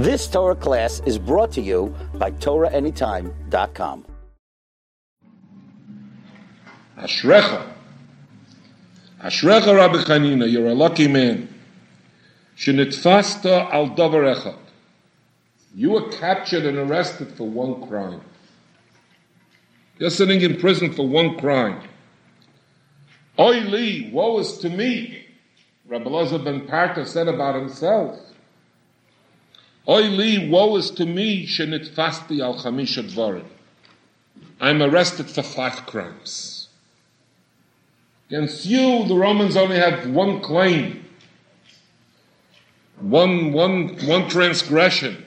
This Torah class is brought to you by TorahAnytime.com. Ashrecha. Ashrecha Rabbi Chanina, you're a lucky man. Shenitfasta al davar. You were captured and arrested for one crime. You're sitting in prison for one crime. Oy woe is to me. Rabbi Elazar ben Parta said about himself. Oy li, woe is to me, shenitfasti al chamisha dvarim. I'm arrested for five crimes. Against you, the Romans only have one claim, one, one, one transgression.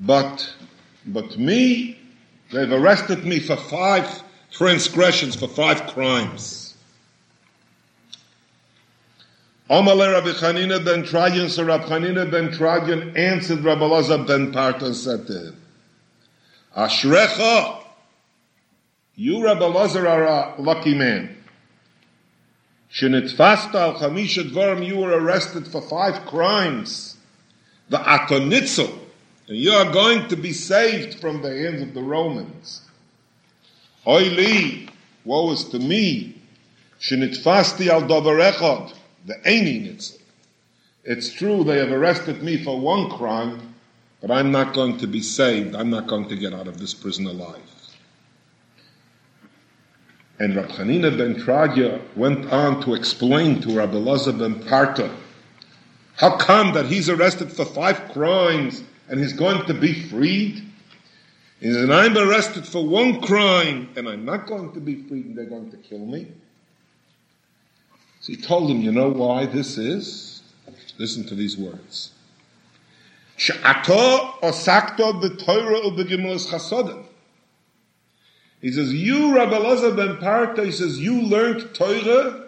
But, but me, they've arrested me for five transgressions, for five crimes. Amalei Rabbi Chanina ben Tradian, so Rabbi Chanina ben Tradian answered Rabbi Elazar ben Parta and said to him, Ashrecha, you Rabbi Elazar are a lucky man. Shenitfasta al chamisha dvarim, you were arrested for five crimes. The atonitzel, and you are going to be saved from the hands of the Romans. Oili, woe is to me. Shenitfasti al davar echad, the nitzel. It's true they have arrested me for one crime, but I'm not going to be saved. I'm not going to get out of this prison alive. And Rab ben Tradia went on to explain to Rabbi Elazar ben Parta how come that he's arrested for five crimes and he's going to be freed? Said, I'm arrested for one crime and I'm not going to be freed and they're going to kill me. So he told him, you know why this is? Listen to these words. Chasodim. He says, you, Rabbi Elazar ben Parta, he says, you learned Torah,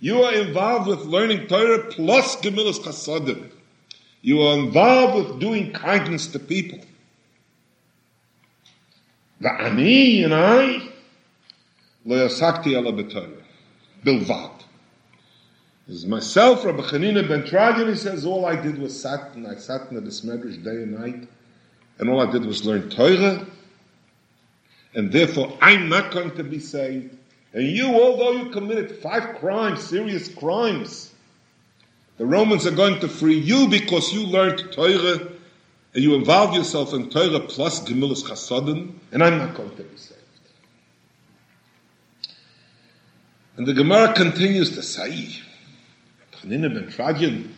you are involved with learning Torah plus Gemilas Chasadim. You are involved with doing kindness to people. The Ani and I, lo yasakti ala b'Torah, bilvad. Is myself, Rabbi Chanina ben he says, all I did was sat, and I sat in the Medrash day and night, and all I did was learn Torah, and therefore I'm not going to be saved. And you, although you committed five crimes, serious crimes, the Romans are going to free you because you learned Torah and you involved yourself in Torah plus Gemilus Chasadim, and I'm not going to be saved. And the Gemara continues to say, Chanina ben Tradian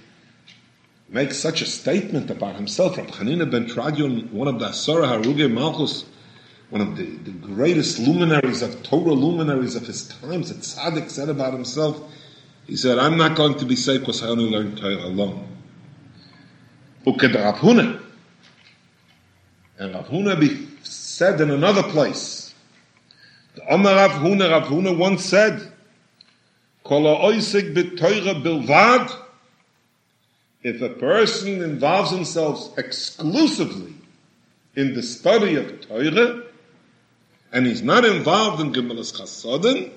makes such a statement about himself. Rabbi Chanina ben Tradian, one of the Asara Haruge Malchus, one of the, the greatest luminaries of Torah luminaries of his times, that Tzaddik said about himself, he said, I'm not going to be saved because I only learned Torah alone. Rav Huna. And Rav Huna be said in another place, the Omer Rav Huna, Rav Huna once said, Kol ha'oisik b'Torah bilvad, if a person involves himself exclusively in the study of Torah, and he's not involved in Gemilas Chasodim.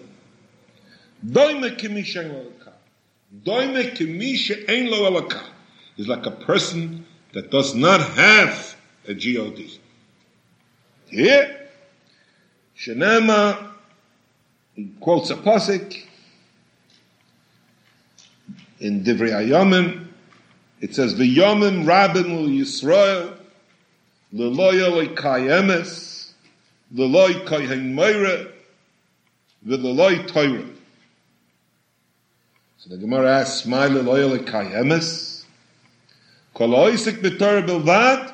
He's like a person that does not have a G.O.D. Here, Shenema, he quotes a pasuk in Divrei Ayomim, it says, V'yomim rabim ul Yisrael, l'loya kayemes, l'loy kohen meire, v'l'loy Torah. So the Gemara asks, my l'loya kayemes, kol oisik b'torah bilvad,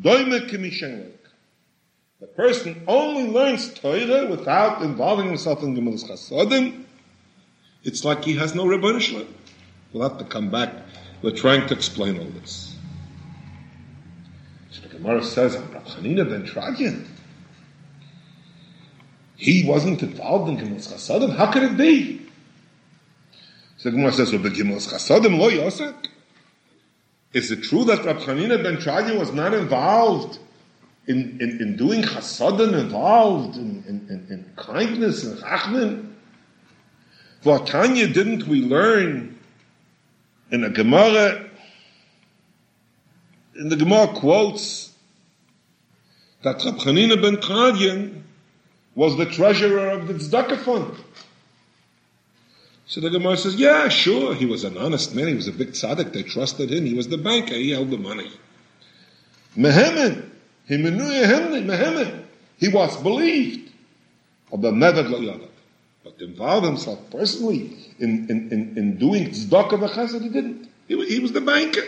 doime kimishen The person only learns Torah without involving himself in Gemilus Chasodim, it's like he has no Rebbeinu. We'll have to come back. We're trying to explain all this. So the Gemara says, Rav Chanina ben Tradian, he wasn't involved in Gemilus Chasadim. How could it be? So the Gemara says, well, Gemilus Chasadim lo yosek. Is it true that Rav ben Tradian was not involved in, in, in doing chasadim, involved in, in, in, in kindness and chachmin? Vatanya didn't we learn in a Gemara in the Gemara quotes that Rab Chanina ben Kadian was the treasurer of the Tzedakah fund. So the Gemara says, yeah, sure, he was an honest man, he was a big tzaddik, they trusted him, he was the banker, he held the money. Mehemen, he mehemen, he was believed, but never But to involve himself personally in, in, in, in doing tzedakah v'chesed, he didn't. He, he was the banker.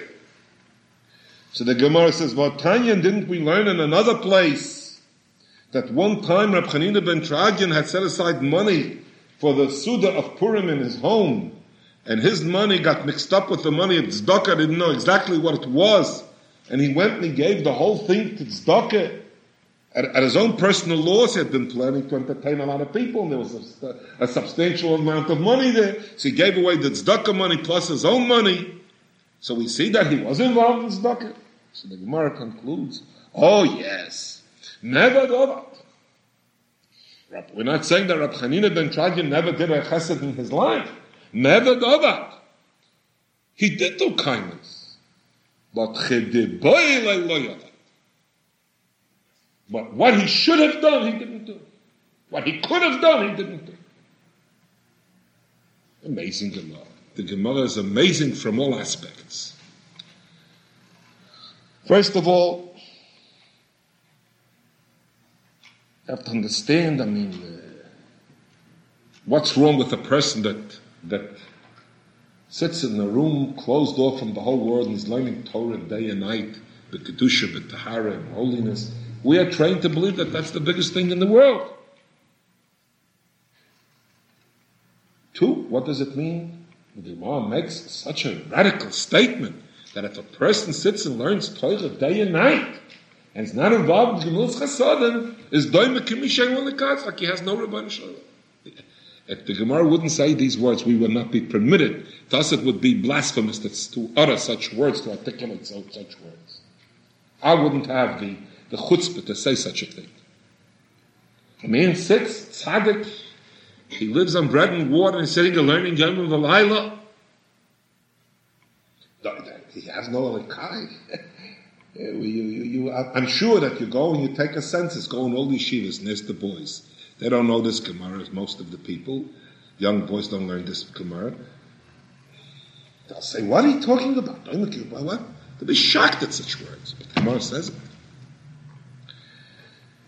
So the Gemara says, well, Tanya, didn't we learn in another place that one time Rab Chanina ben Tradian had set aside money for the Suda of Purim in his home, and his money got mixed up with the money of Tzedakah, didn't know exactly what it was, and he went and he gave the whole thing to Tzedakah. At, his own personal loss, he had been planning to entertain a lot of people, and there was a, a substantial amount of money there. So he gave away the tzedakah money plus his own money. So we see that he was involved in tzedakah. So the Gemara concludes, oh yes, never do that. We're not saying that Rab Chanina ben Tradian never did a chesed in his life. Never do that. He did do kindness. But but what he should have done, he didn't do. What he could have done, he didn't do. Amazing Gemara. The Gemara is amazing from all aspects. First of all, you have to understand, I mean, uh, what's wrong with a person that, that sits in a room closed off from the whole world and is learning Torah day and night, the Kedusha, the Tahara, and holiness. We are trained to believe that that's the biggest thing in the world. Two, what does it mean? The Gemara makes such a radical statement that if a person sits and learns Torah day and night, and is not involved in Gemil's Chasadim, is doime kimishay l'katz, like he has no Rabban Shalom. If the Gemara wouldn't say these words, we would not be permitted. Thus it would be blasphemous to utter such words, to articulate such words. I wouldn't have the the chutzpah to say such a thing. A man sits, tzaddik, he lives on bread and water and sitting and learning Yom V'layla. He has no alikai. you, you, you, I'm sure that you go and you take a census, go in all these shivas and the boys. They don't know this Gemara as most of the people. Young boys don't learn this Gemara. They'll say, what are you talking about? What? They'll be shocked at such words. But the Gemara says it.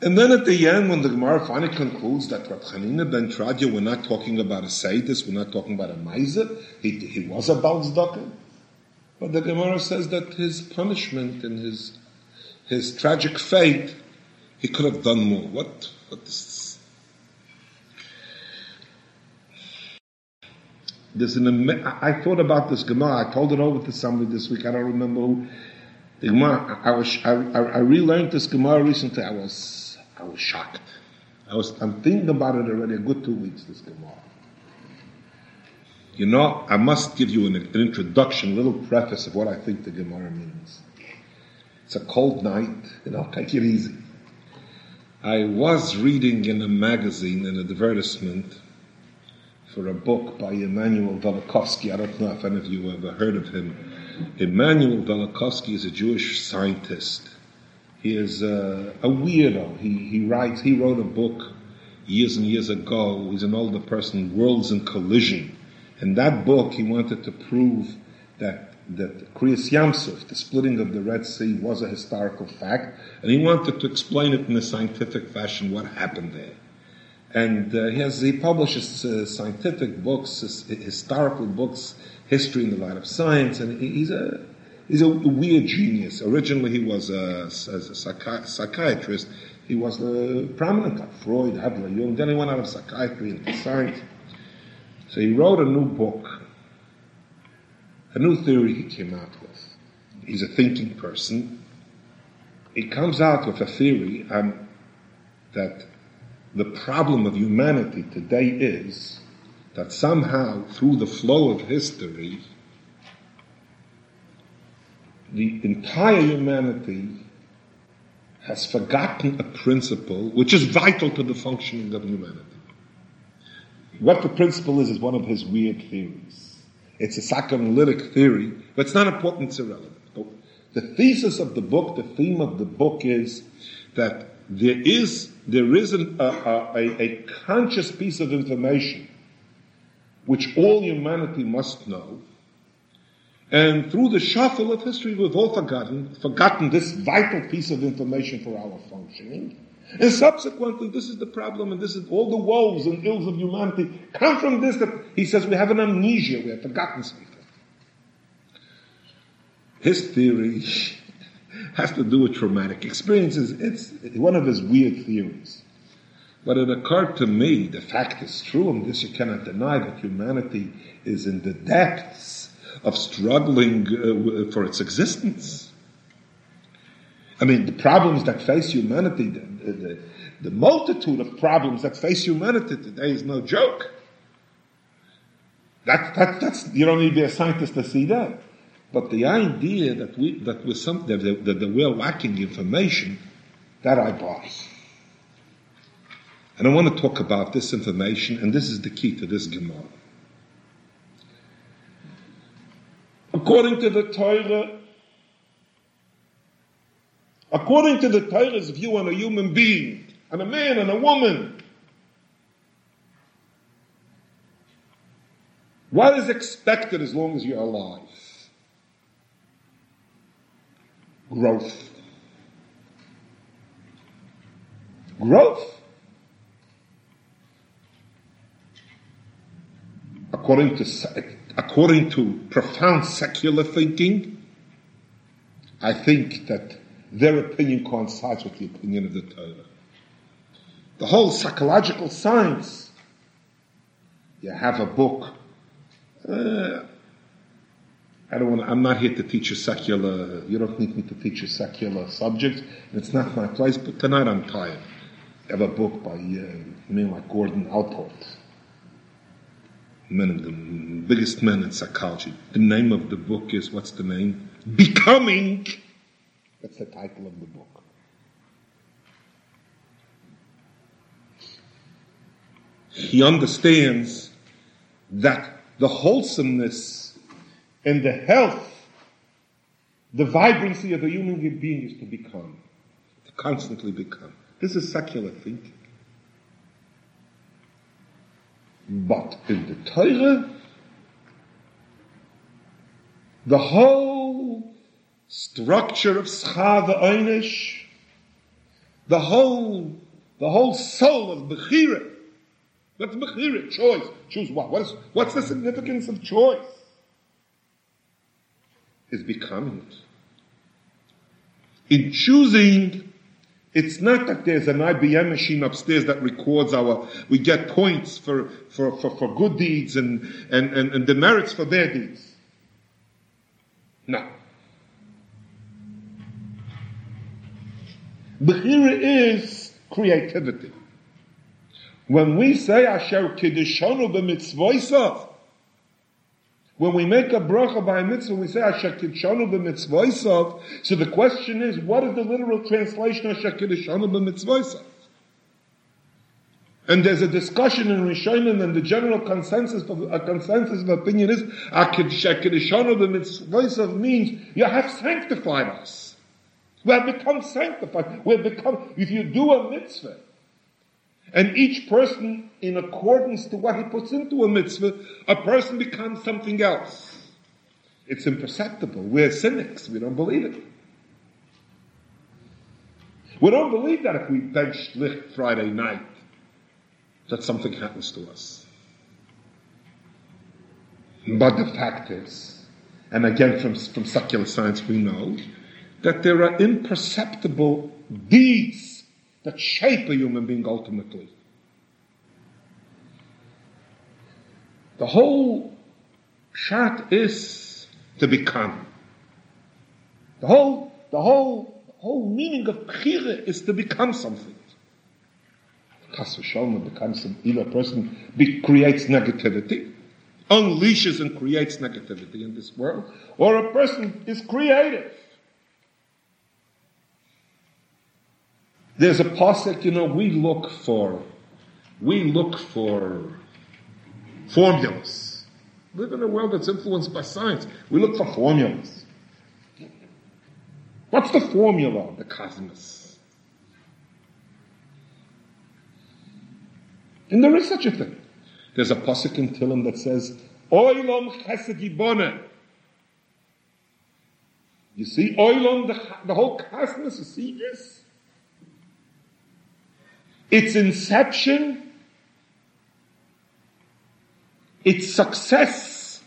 And then at the end, when the Gemara finally concludes that Rab Chanina ben Tradia, we're not talking about a Sayyidis, we're not talking about a miser, he, he was a Balzdaka. But the Gemara says that his punishment and his, his tragic fate, he could have done more. What, what is this? There's an, I thought about this Gemara, I told it over to somebody this week, I don't remember who. The Gemara, I, was, I, I relearned this Gemara recently, I was I was shocked. I was, I'm thinking about it already a good two weeks, this Gemara. You know, I must give you an, an introduction, a little preface of what I think the Gemara means. It's a cold night, you know, take it easy. I was reading in a magazine an advertisement for a book by Immanuel Velikovsky. I don't know if any of you ever heard of him. Immanuel Velikovsky is a Jewish scientist he is a, a weirdo. He, he writes, he wrote a book years and years ago. He's an older person, Worlds in Collision. In that book, he wanted to prove that that Kriyas Yamsuf, the splitting of the Red Sea, was a historical fact, and he wanted to explain it in a scientific fashion what happened there. And uh, he has he publishes uh, scientific books, historical books, history in the light of science, and he's a He's a weird genius. Originally, he was a, a psychi- psychiatrist. He was the prominent like Freud, Adler, Jung. Then he went out of psychiatry into science. So he wrote a new book, a new theory he came out with. He's a thinking person. He comes out with a theory um, that the problem of humanity today is that somehow, through the flow of history, the entire humanity has forgotten a principle which is vital to the functioning of humanity. What the principle is is one of his weird theories. It's a psychoanalytic theory, but it's not important, it's irrelevant. The thesis of the book, the theme of the book is that there is, there is an, a, a, a conscious piece of information which all humanity must know. And through the shuffle of history, we've all forgotten, forgotten this vital piece of information for our functioning. And subsequently, this is the problem, and this is all the woes and ills of humanity come from this that he says we have an amnesia, we have forgotten something. His theory has to do with traumatic experiences. It's one of his weird theories. But it occurred to me, the fact is true, and this you cannot deny, that humanity is in the depths of struggling uh, for its existence. I mean, the problems that face humanity, the, the, the multitude of problems that face humanity today is no joke. That, that, that's, you don't need to be a scientist to see that. But the idea that we, that we're some, that, that, that we're lacking information, that I buy. And I want to talk about this information, and this is the key to this Gemara. According to the Torah, according to the Torah's view on a human being, on a man and a woman, what is expected as long as you're alive? Growth. Growth. according to, according to profound secular thinking, I think that their opinion coincides with the opinion of the Torah. The whole psychological science, you have a book. Uh, I don't want. I'm not here to teach you secular. You don't need me to teach you secular subjects. It's not my place. But tonight I'm tired. I have a book by uh, a like Gordon Allport men of the biggest men in psychology. The name of the book is what's the name? Becoming. That's the title of the book. He understands that the wholesomeness and the health, the vibrancy of a human being is to become, to constantly become. This is secular thinking. But in the Torah, the whole structure of Schar Einish, the whole, the whole soul of Bechira, that's Bechira, choice. Choose what? What is, what's the significance of choice? Is becoming it. In choosing it's not that there's an IBM machine upstairs that records our, we get points for, for, for, for good deeds and, and, and, and demerits for bad deeds. No. Bechira is creativity. When we say Asher Kiddishonu b'mitzvoisav, when we make a bracha by a mitzvah, we say Asher Kidshonu b'mitzvoisav. So the question is, what is the literal translation of Asher Kidshonu b'mitzvoisav? And there's a discussion in Rishonim, and the general consensus of a consensus of opinion is Asher Kidshonu b'mitzvoisav means you have sanctified us. We have become sanctified. We have become. If you do a mitzvah, and each person, in accordance to what he puts into a mitzvah, a person becomes something else. It's imperceptible. We're cynics. We don't believe it. We don't believe that if we bench licht Friday night, that something happens to us. But the fact is, and again from, from secular science we know, that there are imperceptible deeds that shape a human being ultimately. The whole shot is to become. The whole, the whole, the whole meaning of bechira is to become something. Chas v'shalom becomes an a person be, creates negativity, unleashes and creates negativity in this world, or a person is creative There's a posik, you know, we look for, we look for formulas. Live in a world that's influenced by science. We look for formulas. What's the formula of the cosmos? And there is such a thing. There's a pasuk in Tillim that says, Oilom chesed. You see, Oilom, the, the whole cosmos, you see this? Its inception, its success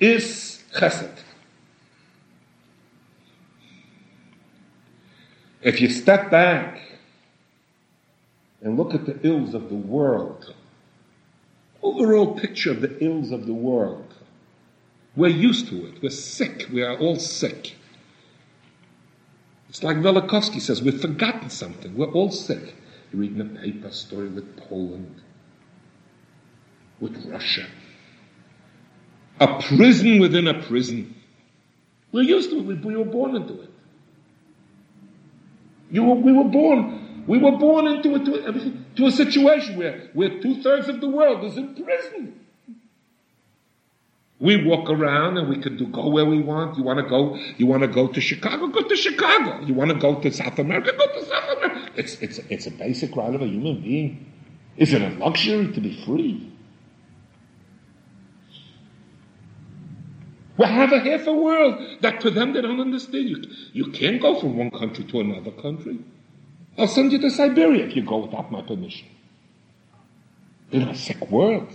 is chesed. If you step back and look at the ills of the world, overall picture of the ills of the world, we're used to it. We're sick. We are all sick. It's like Velikovsky says, we've forgotten something. We're all sick. You're reading a paper story with Poland, with Russia. A prison within a prison. We're used to it. We were born into it. You were, we were born. We were born into a, to, to a situation where, where two thirds of the world is in prison. We walk around and we can do go where we want. You want to go? You want to go to Chicago? Go to Chicago. You want to go to South America? Go to South America. It's it's it's a basic right of a human being. Is it a luxury to be free? We have a half a world that to them they don't understand. You, you can't go from one country to another country. I'll send you to Siberia if you go without my permission. In a sick world.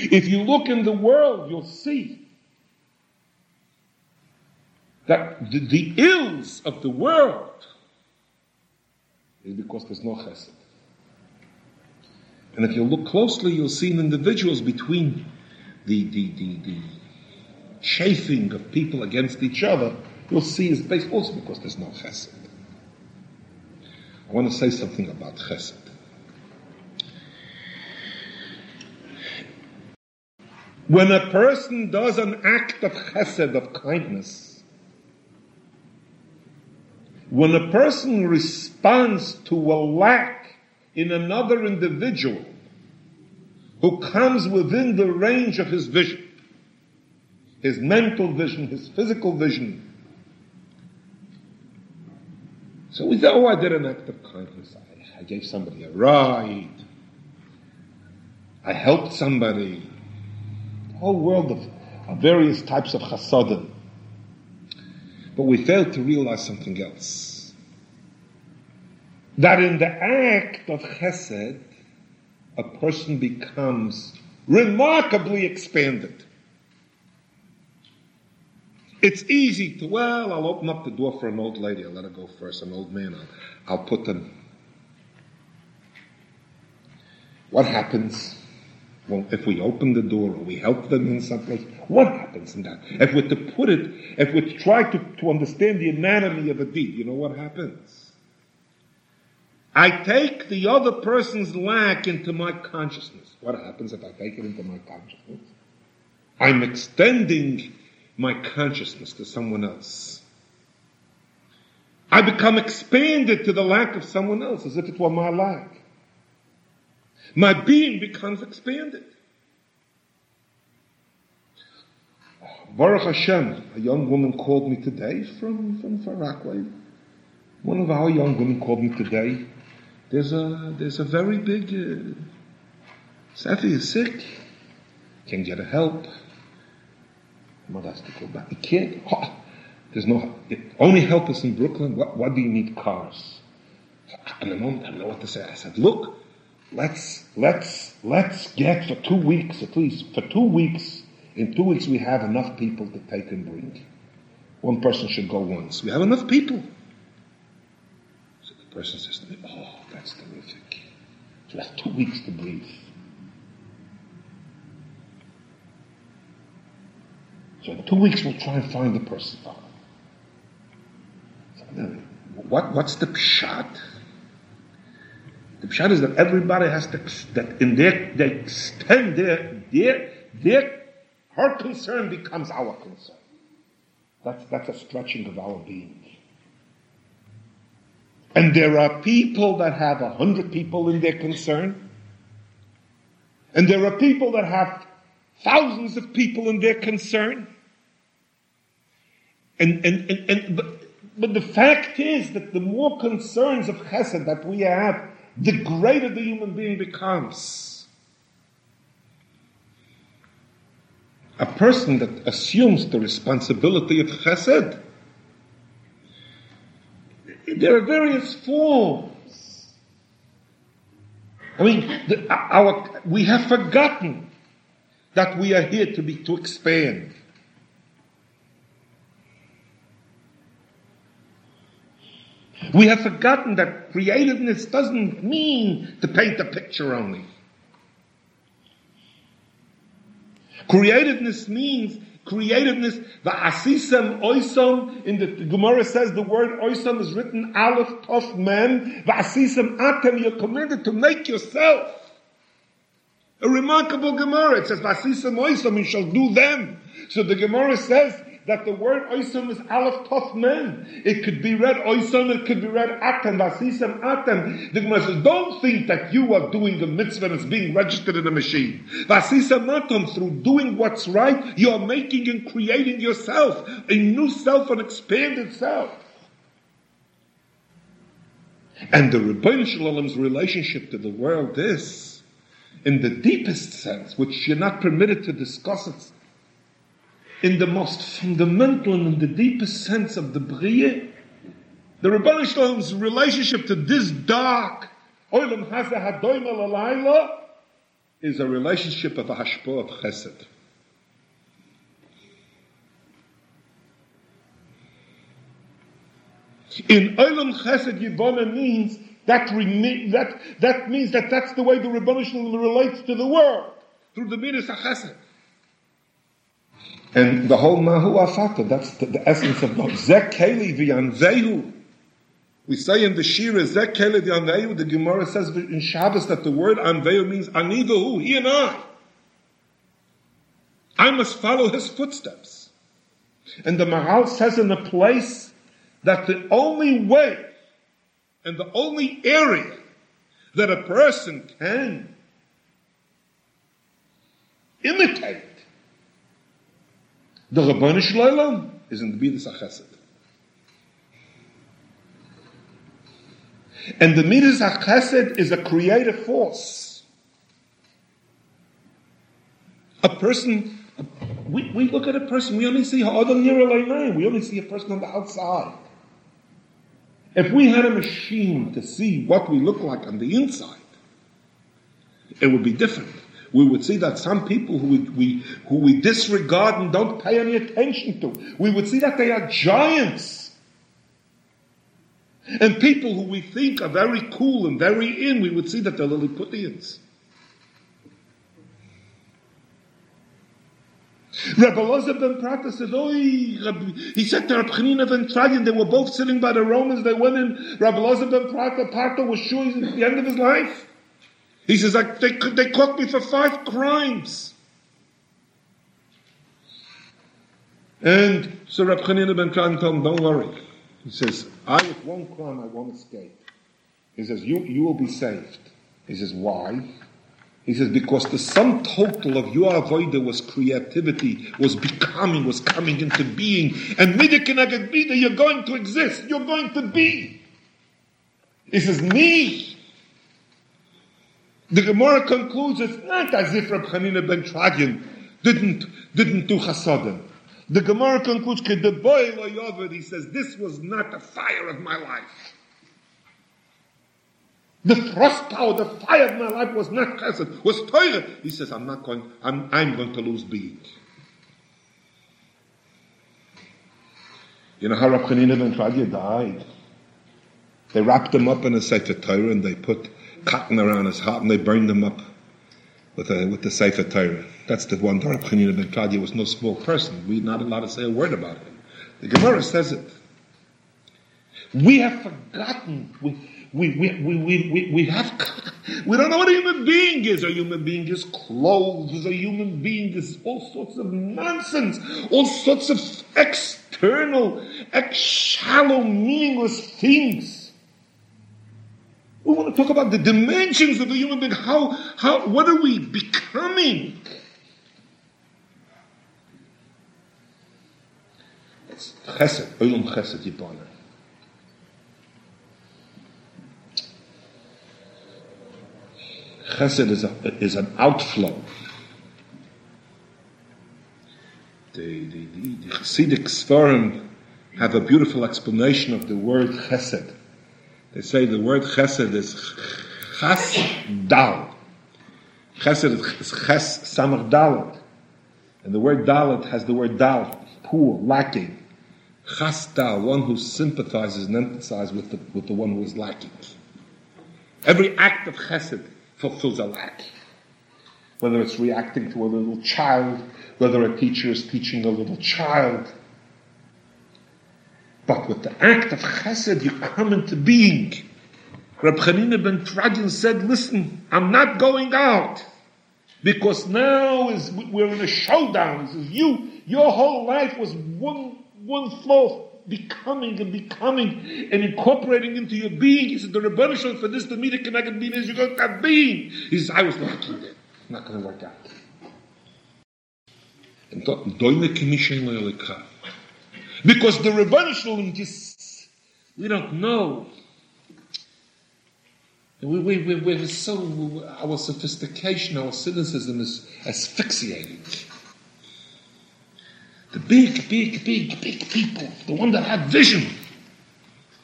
If you look in the world, you'll see that the, the ills of the world is because there's no chesed. And if you look closely, you'll see in individuals between the, the, the, the chafing of people against each other, you'll see is based also because there's no chesed. I want to say something about chesed. When a person does an act of chesed, of kindness, when a person responds to a lack in another individual who comes within the range of his vision, his mental vision, his physical vision. So we say, oh, I did an act of kindness. I, I gave somebody a ride. I helped somebody whole world of, of various types of chasadim. But we fail to realize something else. That in the act of chesed, a person becomes remarkably expanded. It's easy to, well, I'll open up the door for an old lady, I'll let her go first, an old man, I'll, I'll put them. What happens? Well, if we open the door or we help them in some place, what happens in that? If we're to put it, if we try to, to understand the anatomy of a deed, you know what happens? I take the other person's lack into my consciousness. What happens if I take it into my consciousness? I'm extending my consciousness to someone else. I become expanded to the lack of someone else as if it were my lack. My being becomes expanded. Baruch Hashem, a young woman called me today from, from Far Rockaway. One of our young women called me today. There's a, there's a very big, uh, Safi is sick. Can't get a help. Mother has to go back. He can't. Oh, there's no, it only help is in Brooklyn. What, what do you need cars? And the moment I don't know what to say. I said, look, let's let's let's get for two weeks at least for two weeks in two weeks we have enough people to take and bring. One person should go once. We have enough people. So the person says to me oh that's terrific. So that's two weeks to breathe. So in two weeks we'll try and find the person. What, what's the shot the pshat is that everybody has to, that in their, they extend their, their, their, her concern becomes our concern. That's, that's a stretching of our being. And there are people that have a hundred people in their concern. And there are people that have thousands of people in their concern. And, and, and, and but, but the fact is that the more concerns of chesed that we have, the greater the human being becomes. A person that assumes the responsibility of chesed, there are various forms. I mean, the, our, we have forgotten that we are here to be, to expand. We have forgotten that creativeness doesn't mean to paint a picture only. Creativeness means creativeness. The asisem oisam in the, the Gemara says the word oisam is written aleph tof mem. The asisem atem. You're commanded to make yourself. A remarkable Gemara. It says vasisem oisam. You shall do them. So the Gemara says that the word oisam is aleph tof mem. It could be read oisam, it could be read atem, vasisam atem. The Gemara says, don't think that you are doing the mitzvah and it's being registered in a machine. Vasisam atem, through doing what's right, you are making and creating yourself, a new self, an expanded self. And the Rebbeinu Shalom's relationship to the world is, in the deepest sense, which you're not permitted to discuss it in the most fundamental and in the deepest sense of the Bria, the Rebbeinu Shalom's relationship to this dark Olam Haza Hadoim is a relationship of a hashpah of chesed. In Olam Chesed Yibona means that, that, that means that that's the way the Rebbeinu Shalom relates to the world through the midas Chesed. And the whole Mahu Afata, that's the, the essence of God. Zek Keli v'yanzehu. We say in the Shira, Zek Keli v'yanzehu, the Gemara says in Shabbos that the word Anvehu means Anivahu, he and I. I must follow his footsteps. And the Maharal says in a place that the only way and the only area that a person can imitate the Rabbanu Shloim is in the Midas HaChesed. And the Midas HaChesed is a creative force. A person, we, we look at a person, we only see Ha'adam Yirah we only see a person on the outside. If we had a machine to see what we look like on the inside, it would be different we would see that some people who we, we, who we disregard and don't pay any attention to, we would see that they are giants. And people who we think are very cool and very in, we would see that they're Lilliputians. Rabbi Elazar ben Prata said, oh, he said to Rabbi Chanina ben Tradian, they were both sitting by the Romans, they went in, Rabbi Elazar ben Prata, Prata was sure he's at the end of his life. He says, they, they caught me for five crimes. And so Rab Chanina ben Kran told him, don't worry. He says, I, with one crime, I won't escape. He says, you, you will be saved. He says, why? He says, because the sum total of your avoider was creativity, was becoming, was coming into being. And midikinagad you're going to exist. You're going to be. He says, me, the Gemara concludes it's not as if Rab Chanina ben Tradian didn't, didn't do chasadim. The Gemara concludes, he says, this was not the fire of my life. The thrust power, the fire of my life was not chesed, was Torah. He says, I'm not going, I'm, I'm going to lose being. You know how Rab Chanina ben Tradian died? They wrapped him up in a Sefer Torah and they put cotton around his heart and they burned him up with, a, with the Sefer Torah. That's the one Darab Chanina ben Kladia was no small person. We're not allowed to say a word about him. The Gemara says it. We have forgotten. We, we, we, we, we, we, have, we don't know what a human being is. A human being is clothes. A human being is all sorts of nonsense. All sorts of external, shallow, meaningless things. We want to talk about the dimensions of the human being. How, how, what are we becoming? It's chesed, olam chesed yibana. Chesed is, a, is an outflow. The, the, the, the Hasidic Sfarim have a beautiful explanation of the word chesed. They say the word chesed is chas dal. Chesed is ches samach dalet. And the word dalet has the word dal, poor, lacking. Chas dal, one who sympathizes and empathizes with the, with the one who is lacking. Every act of chesed fulfills a lack. Whether it's reacting to a little child, whether a teacher is teaching a little child. But with the act of chesed, you come into being. Reb Chanina ben Tradian said, listen, I'm not going out. Because now is, we're in a showdown. Says, you, your whole life was one, one flow becoming and becoming and incorporating into your being. He said, the Rebbeinu for this, the media connected being is you're going to have being. He says, I was lucky there. Not going to work out. Because the Rebbeinu we don't know. We, we, we, we're so, our sophistication, our cynicism is asphyxiating. The big, big, big, big people, the one that have vision,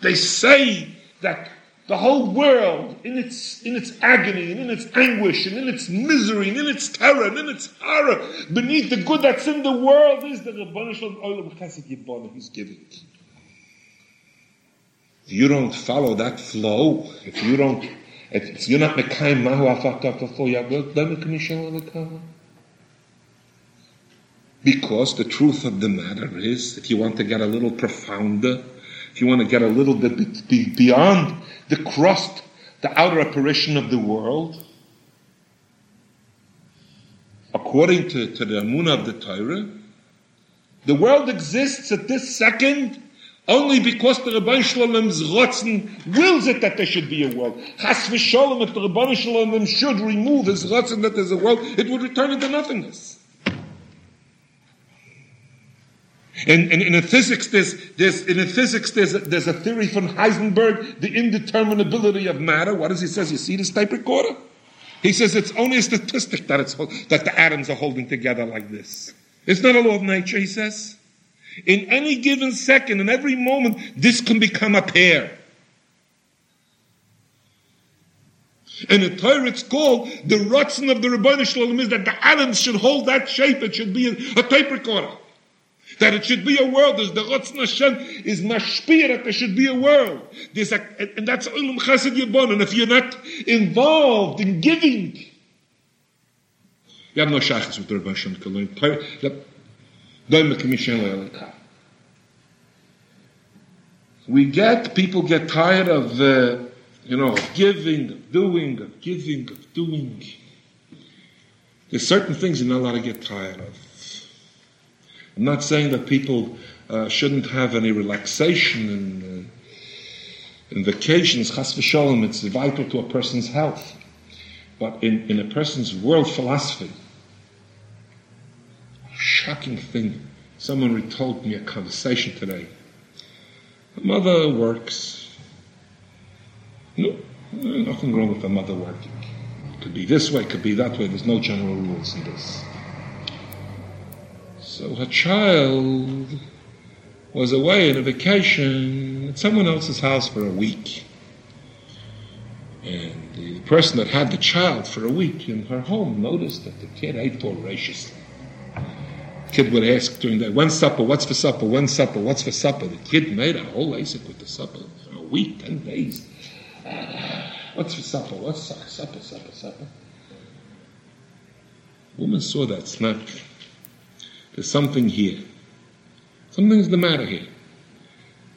they say that the whole world, in its, in its agony, and in its anguish, and in its misery, and in its terror, and in its horror, beneath the good that's in the world is the Rabbanu Shalom Olam Chesed Yibana He's giving. If you don't follow that flow, if you don't, if you're not Mekayim Mahu Afak Afak Yabot, because the truth of the matter is, if you want to get a little profounder, if you want to get a little bit beyond the crust, the outer apparition of the world, according to, to the Amunah of the Torah, the world exists at this second only because the Rabban Shalom's Rotzen wills it that there should be a world. Chas v'sholem, if the Rabban Shalom should remove his Rotzen that there's a world, it would return into nothingness. In, in, in physics, there's, there's, in physics, there's a, there's a theory from Heisenberg, the indeterminability of matter. What does he says? You see this tape recorder? He says it's only a statistic that it's that the atoms are holding together like this. It's not a law of nature, he says. In any given second, in every moment, this can become a pair. In the Torah, it's called the Ratzon of the Rabbanu Shalom is that the atoms should hold that shape. It should be a, a tape recorder. That it should be a world. There's the Ratzon Hashem is mashpir that there should be a world. There's a, and that's Olam Chesed Yibon. And if you're not involved in giving, you have no shaykhs with the Rabbi Hashem We get, people get tired of, you know, of giving, of doing, of giving, of doing. There's certain things you're not allowed to get tired of. I'm not saying that people uh, shouldn't have any relaxation and, uh, vacations. Chas v'sholem, it's vital to a person's health. But in, in a person's world philosophy, shocking thing. Someone told me a conversation today. The mother works. No, nothing wrong with a mother working. It could be this way, could be that way. There's no general rules in this. So her child was away on a vacation at someone else's house for a week. And the person that had the child for a week in her home noticed that the kid ate voraciously. The kid would ask during the day, when's supper, what's for supper, when's supper, what's for supper? The kid made a whole ASIC with the supper for a week, ten days. what's for supper, what's supper, supper, supper, supper? Woman saw that, snapped there's something here. Something's the matter here.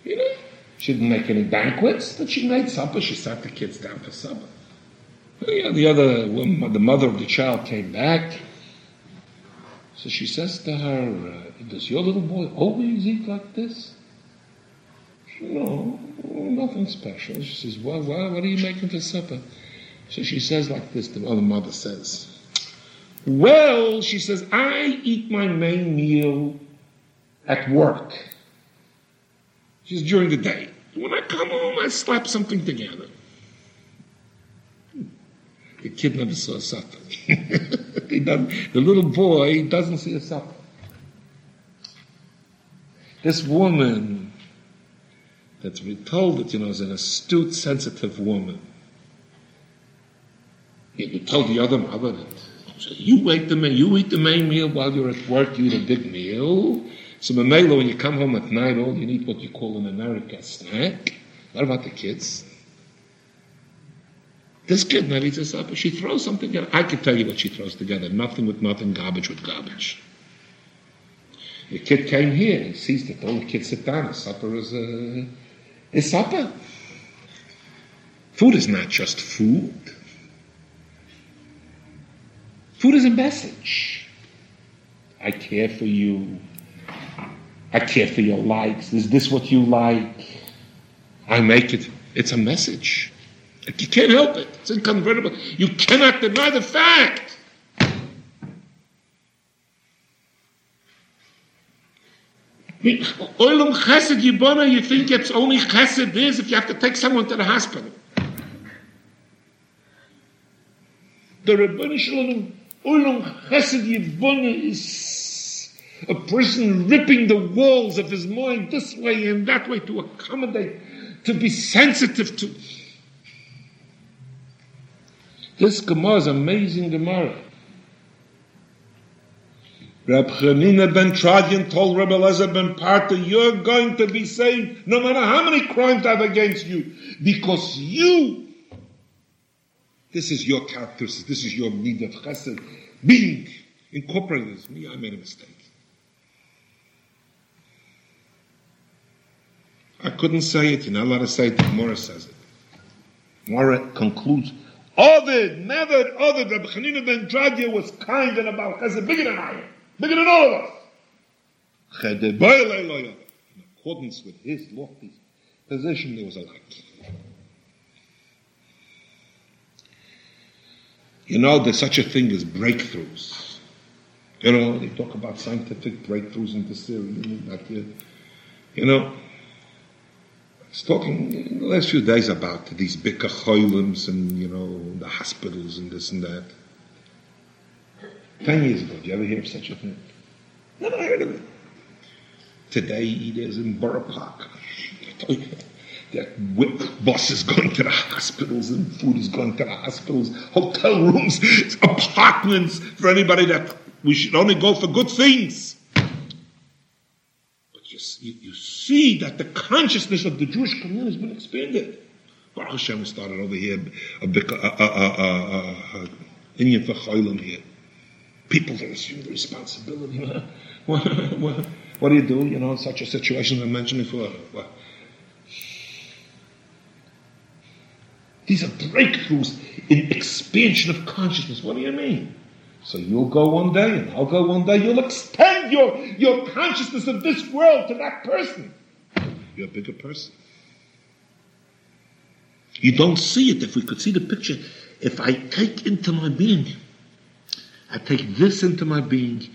You know, she didn't make any banquets, but she made supper. She sat the kids down for supper. The other woman, the mother of the child came back. So she says to her, uh, does your little boy always eat like this? She, no, nothing special. She says, well, well, what are you making for supper? So she says like this, the other mother says, well, she says, I eat my main meal at work. Just during the day. When I come home, I slap something together. Hmm. The kid never saw a supper. the little boy doesn't see a supper. This woman that's been told that, you know, is an astute, sensitive woman. You told the other mother that so you eat the main, you eat the main meal while you're at work, you eat a big meal. So Mamela, when you come home at night, all you need what you call in America snack. What about the kids? This kid never eats a supper. She throws something together. I can tell you what she throws together. Nothing with nothing, garbage with garbage. The kid came here. He sees that all the kids sit down. Supper is a, uh, supper. Food is not just food. Food is a message. I care for you. I care for your likes. Is this what you like? I make it. It's a message. You can't help it. It's inconvertible. You cannot deny the fact. Chesed yibona, you think it's only chesed is if you have to take someone to the hospital. The Rebbeinu oilum chesed yibona is a person ripping the walls of his mind this way and that way to accommodate, to be sensitive to. This Gemara is amazing Gemara. Reb Chanina ben Tradian told Reb Elazar ben Parta, you're going to be saved no matter how many crimes I have against you, because you, this is your characteristic, this is your need of chesed, being incorporated as me, I made a mistake. I couldn't say it, you're not allowed to say it, Gemara says it. Gemara concludes, Ovid, never Ovid, Reb Chanina ben Tradian was kind and about chesed, bigger than I am. Bigger than all of us. In accordance with his lofty position, there was a light. You know, there's such a thing as breakthroughs. You know, they talk about scientific breakthroughs in this area. That, uh, you know, I was talking in the last few days about these big and, you know, the hospitals and this and that. Ten years ago, did you ever hear of such a thing? Never heard of it. Today, there's in Borough Park. That whip buses going to the hospitals and food is going to the hospitals, hotel rooms, apartments for anybody that we should only go for good things. But you, you, you see that the consciousness of the Jewish community has been expanded. Baruch Hashem started over here, a big, Indian for here people that assume the responsibility. what, what, what, do you do, you know, in such a situation I mentioned before? What? These are breakthroughs in expansion of consciousness. What do you mean? So you'll go one day and I'll go one day. You'll extend your, your consciousness of this world to that person. You're a bigger person. You don't see it. If we could see the picture, if I take into my being I take this into my being,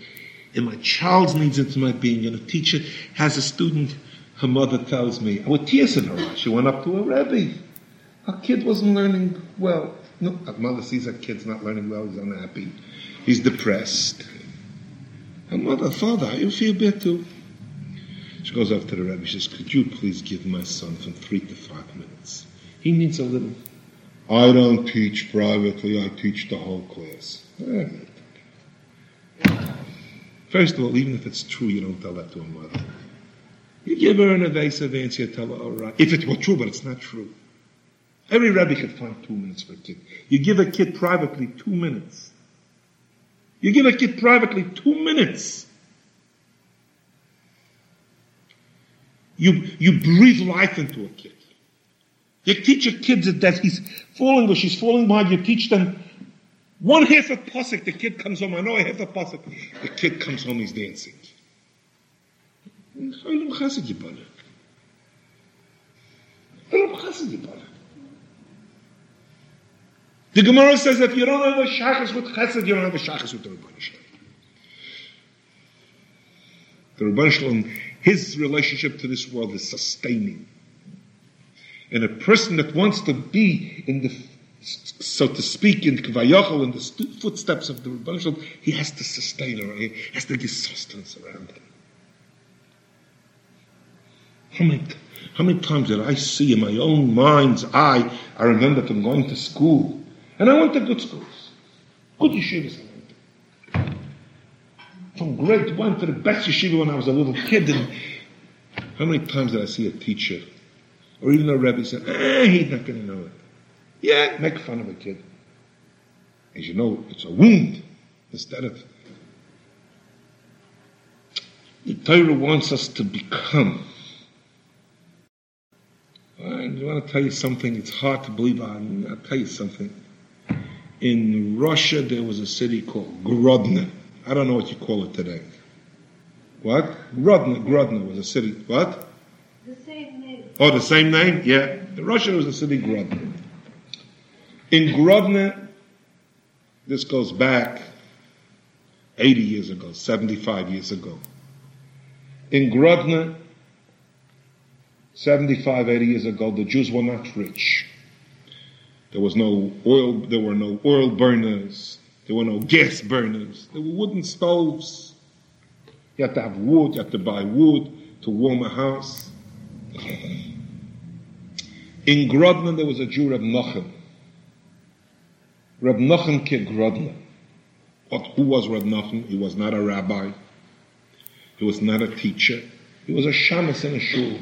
and my child's needs into my being. And a teacher has a student, her mother tells me, with tears in her eyes, she went up to a Rebbe. Her kid wasn't learning well. No, her mother sees her kid's not learning well, he's unhappy, he's depressed. Her mother, father, you feel too. She goes up to the rabbi, she says, could you please give my son from three to five minutes? He needs a little. I don't teach privately, I teach the whole class. First of all, even if it's true, you don't tell that to a mother. You give her an evasive answer, tell her, all right. If it were true, but it's not true. Every rabbi could find two minutes for a kid. You give a kid privately two minutes. You give a kid privately two minutes. You, you breathe life into a kid. You teach a kid that he's falling or she's falling behind. You teach them one half a pasuk, the kid comes home. I know I have a pasuk. The kid comes home, he's dancing. The Gemara says if you don't have a shachas with chesed, you don't have a shachas with the Rebbeinu The Rebbeinu His relationship to this world is sustaining. And a person that wants to be in the, so to speak, in Kvayachal, in the footsteps of the Rebbe he has to sustain it, he has to give sustenance around him. How many, how many times did I see in my own mind's eye, I remember from going to school, and I went to good schools, good yeshivas I went to. From grade one to the best yeshiva when I was a little kid, and how many times did I see a teacher, or even a rebbe say, eh, he's not going to know it. Yeah, make fun of a kid. As you know, it's a wound instead of. The Torah wants us to become I want to tell you something. It's hard to believe. On. I'll tell you something. In Russia, there was a city called Grodno. I don't know what you call it today. What? Grodno. Grodno was a city. What? The same name. Oh, the same name? Yeah. In Russia, was a city Grodno. In Grodno, this goes back 80 years ago, 75 years ago. In Grodno, 75, 80 years ago, the Jews were not rich. There was no oil, there were no oil burners. There were no gas burners. There were wooden stoves. You had to have wood, you had to buy wood to warm a house. In Grodno, there was a Jew, Reb Nochem. Reb Nochem ke Grodno. But who was Reb Nochem? He was not a rabbi. He was not a teacher. He was a shamus in a shul.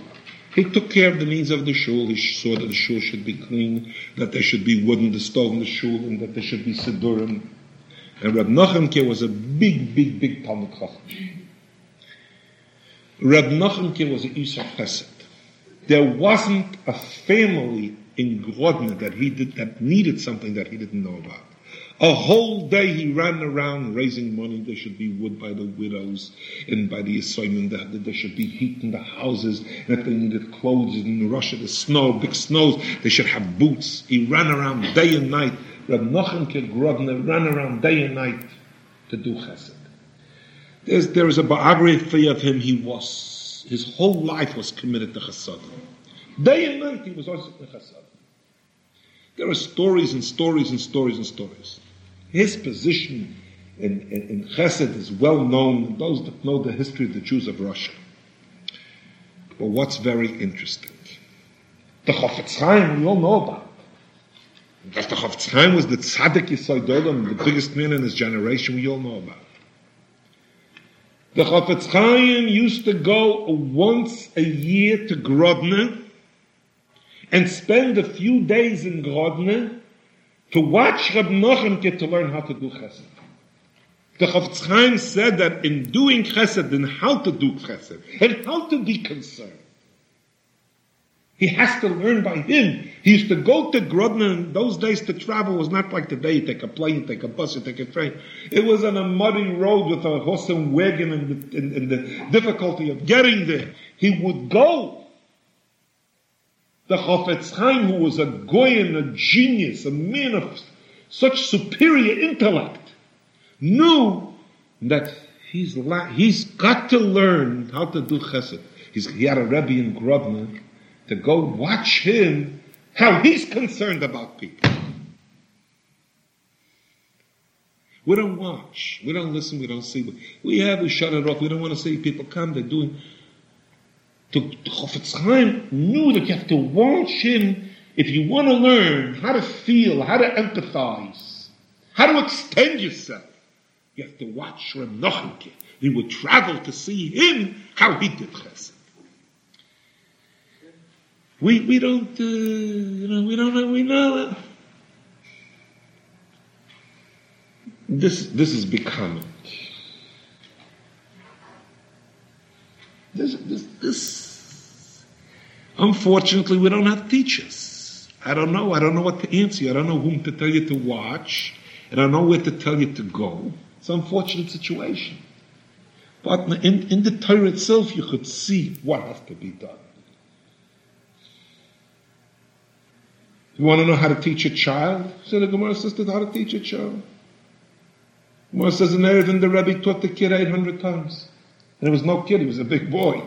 He took care of the needs of the shul. He saw that the shul should be clean, that there should be wood in the stove in the shul, and that there should be siddurim. And Reb Nachemke was a big, big, big Talmud Chacham. Reb Nachemke was a Isar Chesed. There wasn't a family in Grodno that he did, that needed something that he didn't know about. A whole day he ran around raising money. There should be wood by the widows and by the assignment that there should be heat in the houses. And if they needed clothes in Russia, the snow, big snows, they should have boots. He ran around day and night. Reb Nochem Grodno ran around day and night to do chesed. There's, there is a biography of him. He was, his whole life was committed to chesed. Day and night he was also in chesed. There are stories and stories and stories and stories. His position in, in, in Chesed is well known, those that know the history of the Jews of Russia. But what's very interesting, the Chofetz Chaim we all know about. That the Chofetz Chaim was the tzaddik Yisoidolim, the biggest man in his generation, we all know about. The Chofetz Chaim used to go once a year to Grodno and spend a few days in Grodno to watch Rab Nochem to learn how to do chesed. The Chofetz Chaim said that in doing chesed and how to do chesed and how to be concerned, he has to learn by him. He used to go to Grodno in those days to travel was not like today, you take a plane, you take a bus, you take a train. It was on a muddy road with a horse and wagon and the, and, and the difficulty of getting there. He would go the Chofetz Chaim, who was a goyen, a genius, a man of such superior intellect, knew that he's la- he's got to learn how to do chesed. He's, he had a rebbe in Grodno to go watch him how he's concerned about people. We don't watch. We don't listen. We don't see. We have. We shut it off. We don't want to see people come. They're doing to Chofetz Chaim knew that you have to watch him if you want to learn how to feel, how to empathize, how to extend yourself. You have to watch Reb Nochemke. You would travel to see him how he did chesed. We we don't uh, you know we don't know we know that this this is becoming This, this, this. Unfortunately, we don't have teachers. I don't know. I don't know what to answer you. I don't know whom to tell you to watch. And I don't know where to tell you to go. It's an unfortunate situation. But in, in the Torah itself, you could see what has to be done. You want to know how to teach a child? So the Gemara says that how to teach a child. Gemara says in Eruvin, the Rebbe taught the kid 800 times. And it was no kid, he was a big boy.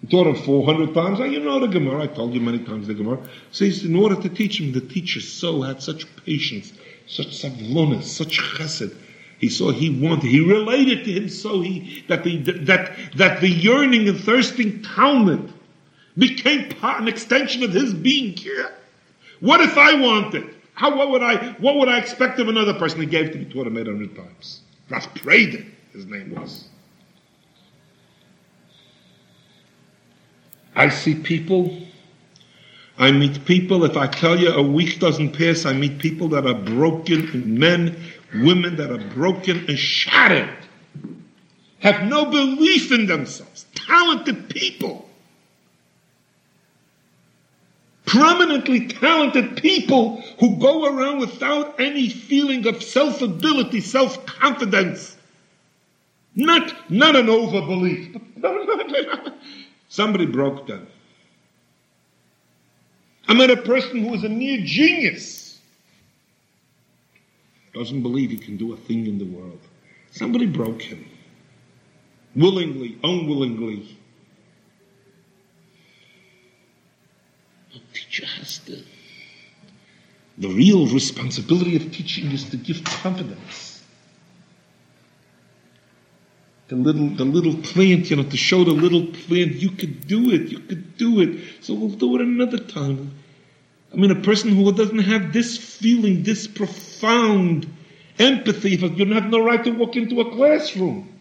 He taught him 400 times. Oh, you know the Gemara. I told you many times the Gemara. So he said, in order to teach him, the teacher so had such patience, such savlonis, such chesed. He saw he wanted, he related to him so he, that the, that, that the yearning and thirsting Talmud became part, an extension of his being here. What if I wanted? How, what would I, what would I expect of another person? He gave to me taught him 800 times. Rav Preda, his name was. I see people. I meet people. If I tell you a week doesn't pass, I meet people that are broken, men, women that are broken and shattered, have no belief in themselves, talented people, prominently talented people who go around without any feeling of self-ability, self-confidence. Not, not an overbelief. Somebody broke them. I met a person who is a near genius. Doesn't believe he can do a thing in the world. Somebody broke him. Willingly, unwillingly. A teacher has to. The real responsibility of teaching is to give confidence the little the little plant, you know, to show the little plant you could do it, you could do it. So we'll do it another time. I mean, a person who doesn't have this feeling, this profound empathy, you don't have no right to walk into a classroom.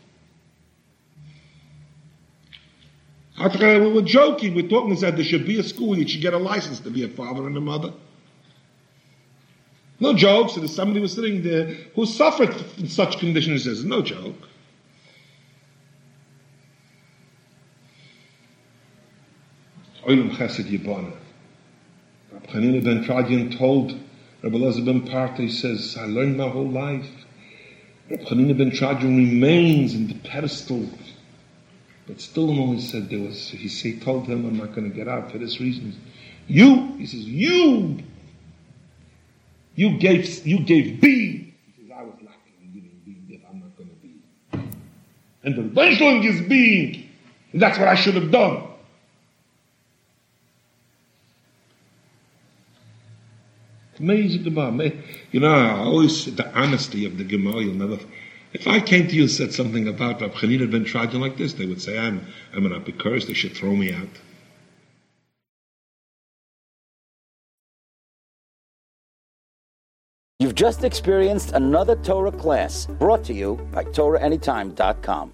We were joking, we're talking that there should be a school, you should get a license to be a father and a mother. No joke. So somebody was sitting there who suffered in such conditions. Says, no joke. Oilam Chesed. Rabbi Hanina ben Tradian told Rabbi Elazar ben Parta, he says, I learned my whole life. Rabbi Hanina ben Tradian remains in the pedestal. But still no, he said there was, he say, told him, I'm not going to get out for this reason. You, he says, you, you gave, you gave B. He says, I was lacking in giving B, if I'm not going to be. And the Wendling is being. And that's what I should have done. Amazing Gemara. You know, I always, the honesty of the Gemara, you'll never, if I came to you and said something about Rab Chanina ben Tradian like this, they would say, I'm, I'm an apicurus, they should throw me out. You've just experienced another Torah class brought to you by TorahAnytime.com.